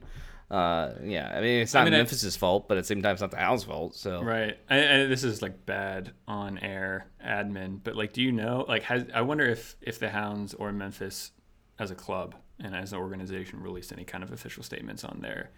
Uh, yeah, I mean it's not mean, I- Memphis's fault, but at the same time it's not the Hounds' fault. So Right. I, this is like bad on air admin, but like, do you know? Like, has I wonder if if the Hounds or Memphis as a club and as an organization released any kind of official statements on their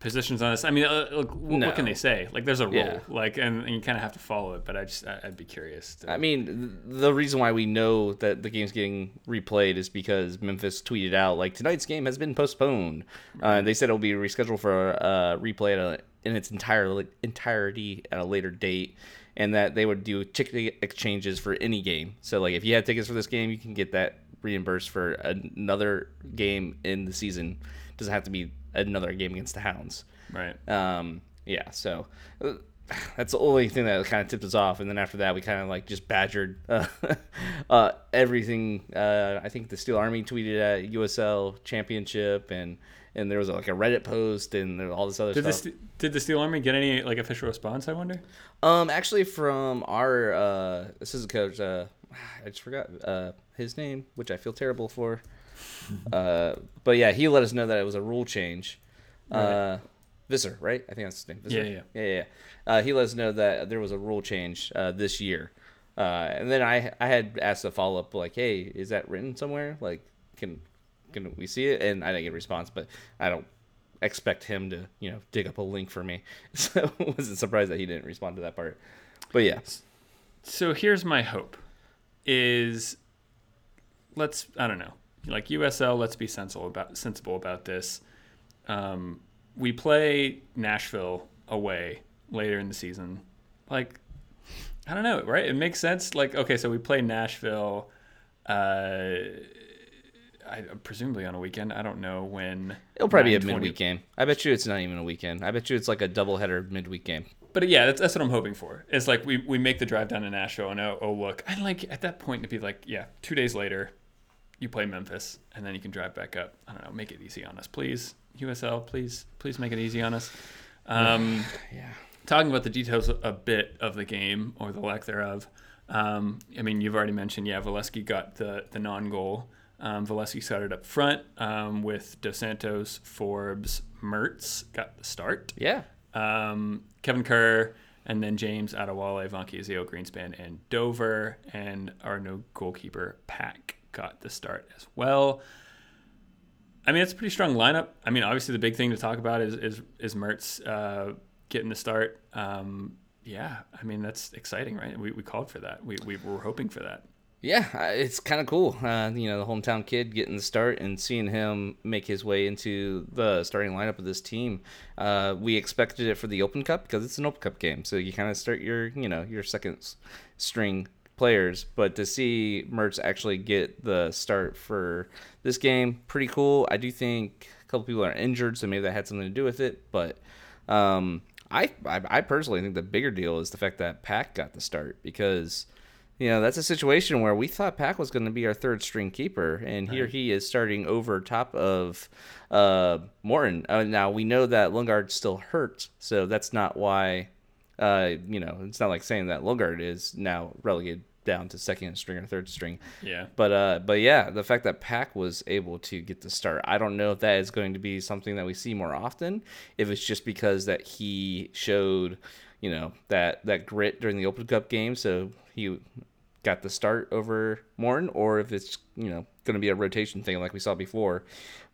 positions on this. I mean, uh, look, wh- No. what can they say? Like, there's a rule, Yeah. like, and, and you kind of have to follow it. But I just, I, I'd be curious. To, I mean, the reason why we know that the game's getting replayed is because Memphis tweeted out like tonight's game has been postponed. Uh, they said it'll be rescheduled for a replay at a, in its entire entirety at a later date, and that they would do ticket exchanges for any game. So like if you had tickets for this game, you can get that reimbursed for another game in the season. Doesn't have to be another game against the Hounds. right. Um, yeah, so uh, (sighs) that's the only thing that kind of tipped us off. And then after that, we kind of like just badgered (laughs) uh, uh, everything. Uh, I think the Steel Army tweeted at USL Championship, and and there was like a Reddit post and all this other Did the stuff. St- did the Steel Army get any like official response? I wonder. Um, actually, from our uh, assistant coach, uh, (sighs) I just forgot uh, his name, which I feel terrible for. Uh, but yeah, he let us know that it was a rule change. Uh, Visser, right? I think that's his name. Visser? Yeah, yeah. yeah, yeah. yeah. Uh, he let us know that there was a rule change uh, this year. Uh, and then I I had asked a follow up like, hey, is that written somewhere? Like, can can we see it? And I didn't get a response, but I don't expect him to you know dig up a link for me. (laughs) So (laughs) I wasn't surprised that he didn't respond to that part. But yeah, So here's my hope: is let's I don't know, like USL. Let's be sensible about sensible about this. Um, we play Nashville away later in the season. Like I don't know, right? It makes sense. Like okay, so we play Nashville. Uh, I, presumably on a weekend. I don't know when. it'll probably be a 9:20 midweek game. I bet you it's not even a weekend. I bet you it's like a doubleheader midweek game. But yeah, that's, that's what I'm hoping for. It's like we, we make the drive down to Nashville and oh, oh look, I like at that point to be like, yeah, two days later, you play Memphis and then you can drive back up. I don't know, make it easy on us, please. USL, please, please make it easy on us. (sighs) Um, Yeah. talking about the details a bit of the game or the lack thereof. Um, I mean, you've already mentioned, yeah, Valesky got the the non-goal. Um, Valesky started up front um, with Dos Santos, Forbes, Mertz got the start Yeah. um, Kevin Kerr, and then James Adewole, Vanki Azeo, Greenspan, and Dover, and our new goalkeeper Pack got the start as well. I mean, it's a pretty strong lineup. I mean, obviously the big thing to talk about is is is Mertz uh, getting the start. Um, yeah, I mean that's exciting, right? We, we called for that. We, we were hoping for that. Yeah, it's kind of cool. Uh, you know, the hometown kid getting the start and seeing him make his way into the starting lineup of this team. Uh, we expected it for the Open Cup because it's an Open Cup game, so you kind of start your, you know, your second string players. But to see Mertz actually get the start for this game, pretty cool. I do think a couple people are injured, so maybe that had something to do with it. But um, I, I, I personally think the bigger deal is the fact that Pack got the start because you know, that's a situation where we thought Pack was going to be our third string keeper, and here he is starting over top of uh, Morton. Uh, now we know that Lungard still hurt, so that's not why. Uh, you know, it's not like saying that Lungard is now relegated down to second string or third string. Yeah. But uh, but yeah, the fact that Pack was able to get the start, I don't know if that is going to be something that we see more often. If it's just because that he showed, you know, that that grit during the Open Cup game, so he got the start over Morton, or if it's you know going to be a rotation thing like we saw before,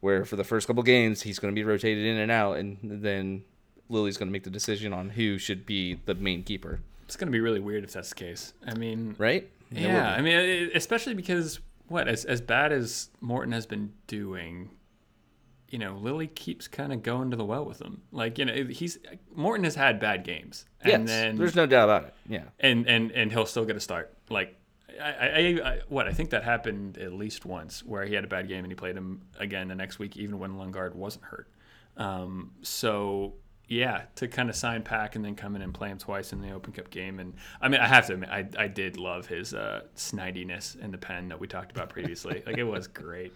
where for the first couple games he's going to be rotated in and out, and then Lilley's going to make the decision on who should be the main keeper, It's going to be really weird if that's the case. I mean, right? It Yeah. I mean, especially because what as as bad as Morton has been doing, you know, Lilley keeps kind of going to the well with him. Like you know, he's Morton has had bad games, and yes, then there's no doubt about it. Yeah. and and and he'll still get a start. Like I, I, I what I think that happened at least once where he had a bad game and he played him again the next week, even when Lungard wasn't hurt. Um, so yeah, to kind of sign Pack and then come in and play him twice in the Open Cup game, and I mean I have to admit I, I did love his uh, snidiness in the pen that we talked about previously. (laughs) like it was great.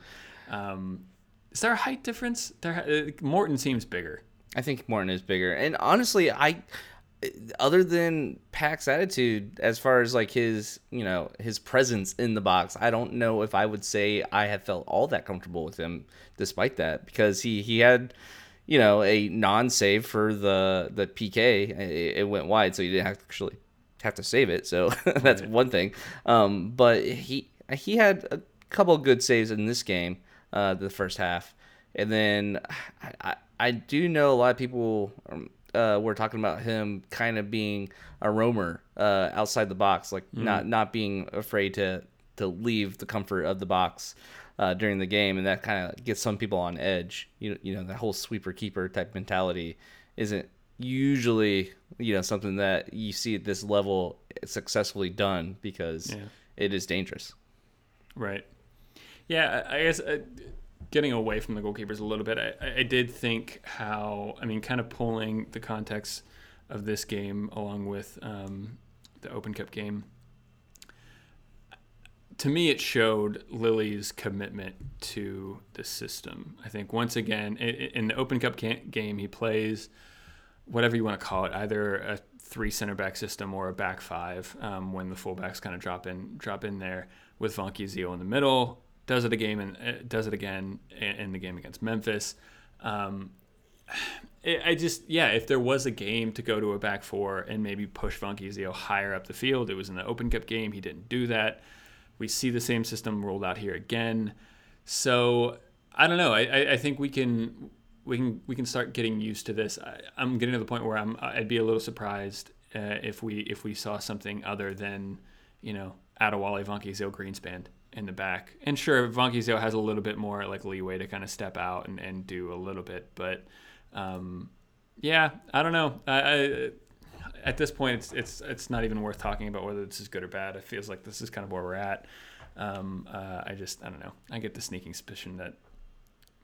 Um, is there a height difference? There, uh, Morton seems bigger. I think Morton is bigger. And honestly, I other than Pack's attitude as far as like his, you know, his presence in the box, I don't know if I would say I have felt all that comfortable with him despite that because he he had you know, a non-save for the the PK. It, it went wide, so you didn't actually have to save it. So (laughs) that's one thing. Um, but he he had a couple good saves in this game, uh, the first half, and then I, I, I do know a lot of people um, uh, were talking about him kind of being a roamer uh, outside the box, like not not being afraid to to leave the comfort of the box uh, during the game, and that kind of gets some people on edge. You you know that whole sweeper keeper type mentality isn't usually you know something that you see at this level successfully done because Yeah. it is dangerous. Right. Yeah, I guess uh, getting away from the goalkeepers a little bit, I- I, I did think how, I mean, kind of pulling the context of this game along with um, the Open Cup game. To me, it showed Lilley's commitment to the system. I think once again, in the Open Cup game, he plays whatever you want to call it, either a three center back system or a back five um, when the fullbacks kind of drop in drop in there with Vonky Zio in the middle. Does it a game and uh, does it again in, the game against Memphis. Um, I just yeah, if there was a game to go to a back four and maybe push Vonky Zio higher up the field, it was in the Open Cup game. He didn't do that. We see the same system rolled out here again. So I don't know. I, I, think we can we can we can start getting used to this. I, I'm getting to the point where I'm I'd be a little surprised uh, if we if we saw something other than you know Adewole Vonkizio Greenspan in the back. And sure, Vonkizio has a little bit more like leeway to kind of step out and, and do a little bit, but um, yeah, I don't know. I, I at this point, it's it's it's not even worth talking about whether this is good or bad. It feels like this is kind of where we're at. Um, uh, I just I don't know. I get the sneaking suspicion that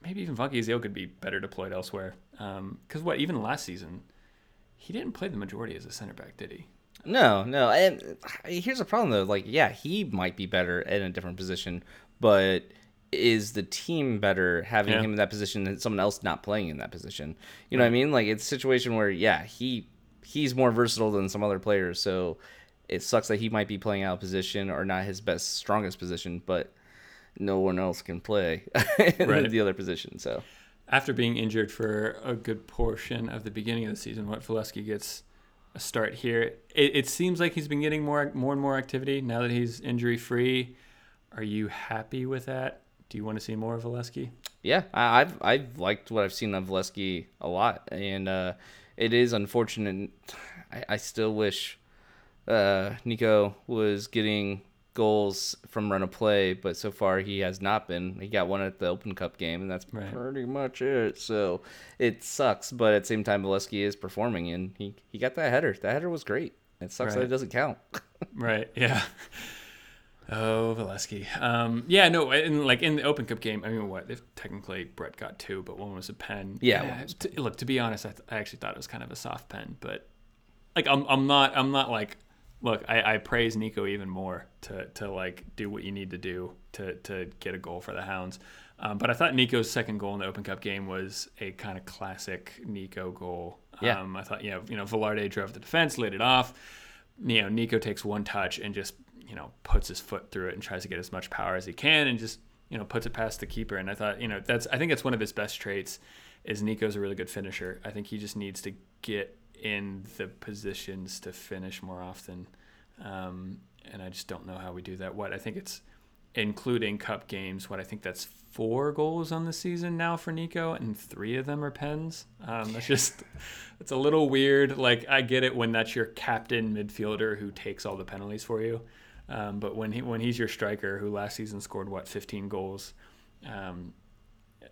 maybe even Funky could be better deployed elsewhere. Because what even last season, he didn't play the majority as a center back, did he? No, no. And here's the problem though. Like, yeah, he might be better in a different position, but is the team better having Yeah. him in that position than someone else not playing in that position? You know what I mean? Like, it's a situation where, yeah, he he's more versatile than some other players, so it sucks that he might be playing out of position or not his best, strongest position, but no one else can play (laughs) Right. the other position. So After being injured for a good portion of the beginning of the season, what Valesky gets a start here. It, it seems like he's been getting more more and more activity now that he's injury free. Are you happy with that? Do you want to see more of Valesky? Yeah, I, I've I've liked what I've seen of Valesky a lot, and uh, it is unfortunate. I, I still wish uh, Neco was getting goals from run of play, but so far he has not been. He got one at the Open Cup game, and that's Right. pretty much it. So it sucks, but at the same time, Valesky is performing, and he he got that header. That header was great. It sucks that it doesn't count. (laughs) Right. Yeah. Oh, Valesky. Um, yeah, no, and like in the Open Cup game, I mean, what if technically Brett got two, but one was a pen. Yeah, was t- look, to be honest, I, th- I actually thought it was kind of a soft pen, but like I'm, I'm not, I'm not like, look, I, I praise Neco even more to, to like do what you need to do to, to get a goal for the Hounds. Um, but I thought Neco's second goal in the Open Cup game was a kind of classic Neco goal. Yeah. Um, I thought, you know, you know, Velarde drove the defense, laid it off you know, Neco takes one touch and just, you know, puts his foot through it and tries to get as much power as he can and just, you know, puts it past the keeper. And I thought, you know, that's, I think that's one of his best traits is Neco's a really good finisher. I think he just needs to get in the positions to finish more often. Um, and I just don't know how we do that. What I think it's including cup games, what I think that's four goals on the season now for Neco, and three of them are pens. Um, that's just (laughs) it's a little weird. Like I get it when that's your captain midfielder who takes all the penalties for you, um, but when he when he's your striker who last season scored what 15 goals, um,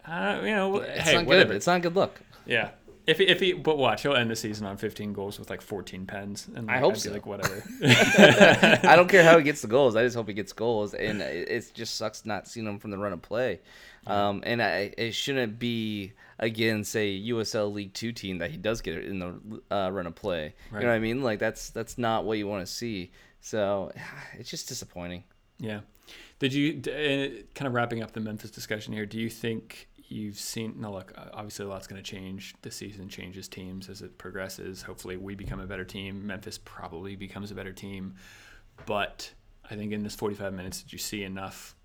uh, you know, It's hey, not whatever. good. It's not a good luck. Yeah. If he, if he, but watch, he'll end the season on 15 goals with like 14 pens. And I hope I'd be so. Like whatever. (laughs) I don't care how he gets the goals. I just hope he gets goals, and it, it just sucks not seeing him from the run of play. Um, and I, it shouldn't be again, say USL League Two team that he does get it in the uh, run of play. You know what I mean? Like that's that's not what you want to see. So (sighs) it's just disappointing. Yeah. Did you kind of wrapping up the Memphis discussion here? Do you think you've seen? No, look, obviously a lot's going to change. The season changes teams as it progresses. Hopefully, we become a better team. Memphis probably becomes a better team. But I think in this 45 minutes, did you see enough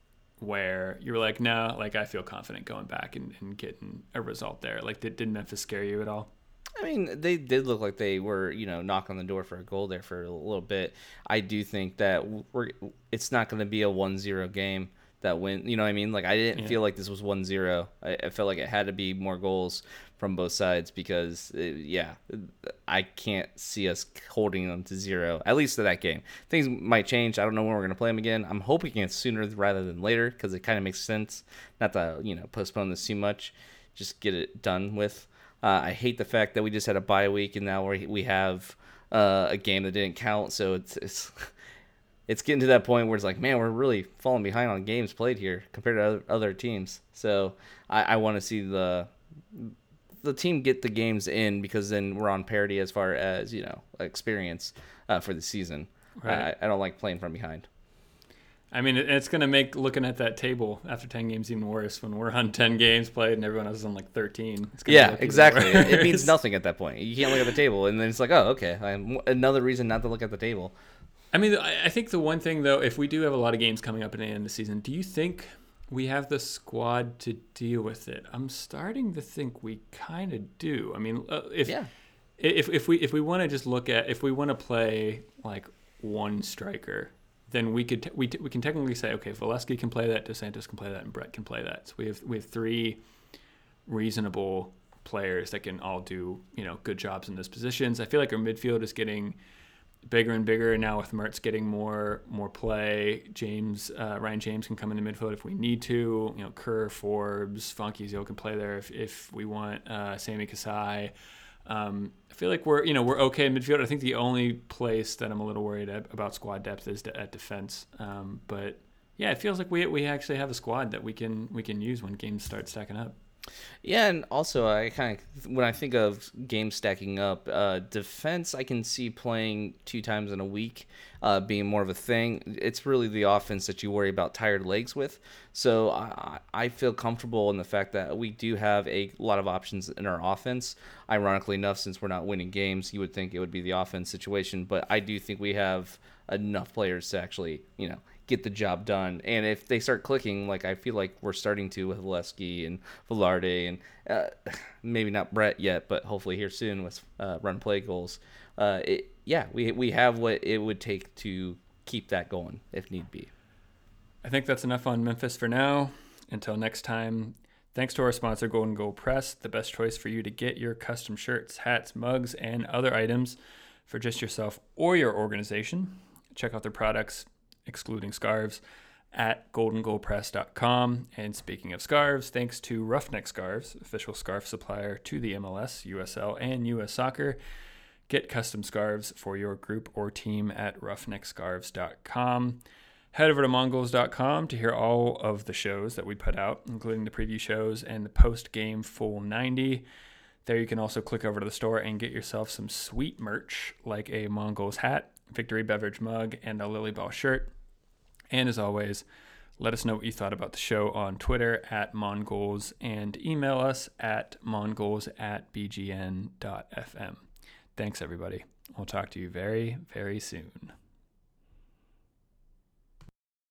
where you were like, no, like I feel confident going back and, and getting a result there? Like, did, did Memphis scare you at all? I mean, they did look like they were, you know, knocking on the door for a goal there for a little bit. I do think that we're it's not going to be a 1-0 game that win. You know what I mean? Like I didn't Yeah. feel like this was 1-0. I, I felt like it had to be more goals from both sides because it, yeah, I can't see us holding them to zero at least to that game. Things might change. I don't know when we're gonna play them again. I'm hoping it's sooner rather than later because it kind of makes sense not to you know postpone this too much. Just get it done with. Uh, I hate the fact that we just had a bye week and now we we have uh, a game that didn't count. So it's it's (laughs) it's getting to that point where it's like, man, we're really falling behind on games played here compared to other, other teams. So I, I want to see the the team get the games in because then we're on parity as far as you know experience uh, for the season. Right. I, I don't like playing from behind. I mean, it's going to make looking at that table after 10 games even worse when we're on 10 games played and everyone else is on like 13. It's gonna Yeah, exactly. It, it means (laughs) nothing at that point. You can't look at the table, and then it's like, oh, okay. I'm, another reason not to look at the table. I mean, I I think the one thing though, if we do have a lot of games coming up at the end of the season, do you think we have the squad to deal with it? I'm starting to think we kind of do. I mean, uh, if Yeah. if if we if we want to just look at if we want to play like one striker, then we could we, we can technically say okay, Valesky can play that, DeSantis can play that, and Brett can play that. So we have we have three reasonable players that can all do you know good jobs in those positions. I feel like our midfield is getting bigger and bigger now with Mertz getting more more play. James uh, Ryan James can come into midfield if we need to. You know, Kerr, Forbes, Funky Zio can play there if, if we want. Uh, Sammy Kasai. Um, I feel like we're you know we're okay in midfield. I think the only place that I'm a little worried about squad depth is de- at defense. Um, but yeah, it feels like we we actually have a squad that we can we can use when games start stacking up. Yeah, and also I kind of when I think of game stacking up, uh, defense I can see playing two times in a week uh, being more of a thing. It's really the offense that you worry about tired legs with. So I, I feel comfortable in the fact that we do have a lot of options in our offense. Ironically enough, since we're not winning games, you would think it would be the offense situation, but I do think we have enough players to actually, you know, get the job done. And if they start clicking, like I feel like we're starting to with Lesky and Velarde and uh, (sighs) maybe not Brett yet, but hopefully here soon with uh, run play goals. Uh, it, yeah, we we have what it would take to keep that going if need be. I think that's enough on Memphis for now. Until next time, thanks to our sponsor, Golden Goal Press, the best choice for you to get your custom shirts, hats, mugs, and other items for just yourself or your organization. Check out their products, excluding scarves, at goldengoalpress.com. And speaking of scarves, thanks to Roughneck Scarves, official scarf supplier to the MLS, USL, and US Soccer. Get custom scarves for your group or team at roughneckscarves.com. Head over to mongols.com to hear all of the shows that we put out, including the preview shows and the post game full 90. There you can also click over to the store and get yourself some sweet merch like a Mongols hat, Victory Beverage mug, and a Lilley Ball shirt. And as always, let us know what you thought about the show on Twitter at Mongols and email us at mongols at bgn.fm. Thanks, everybody. We'll talk to you very, very soon.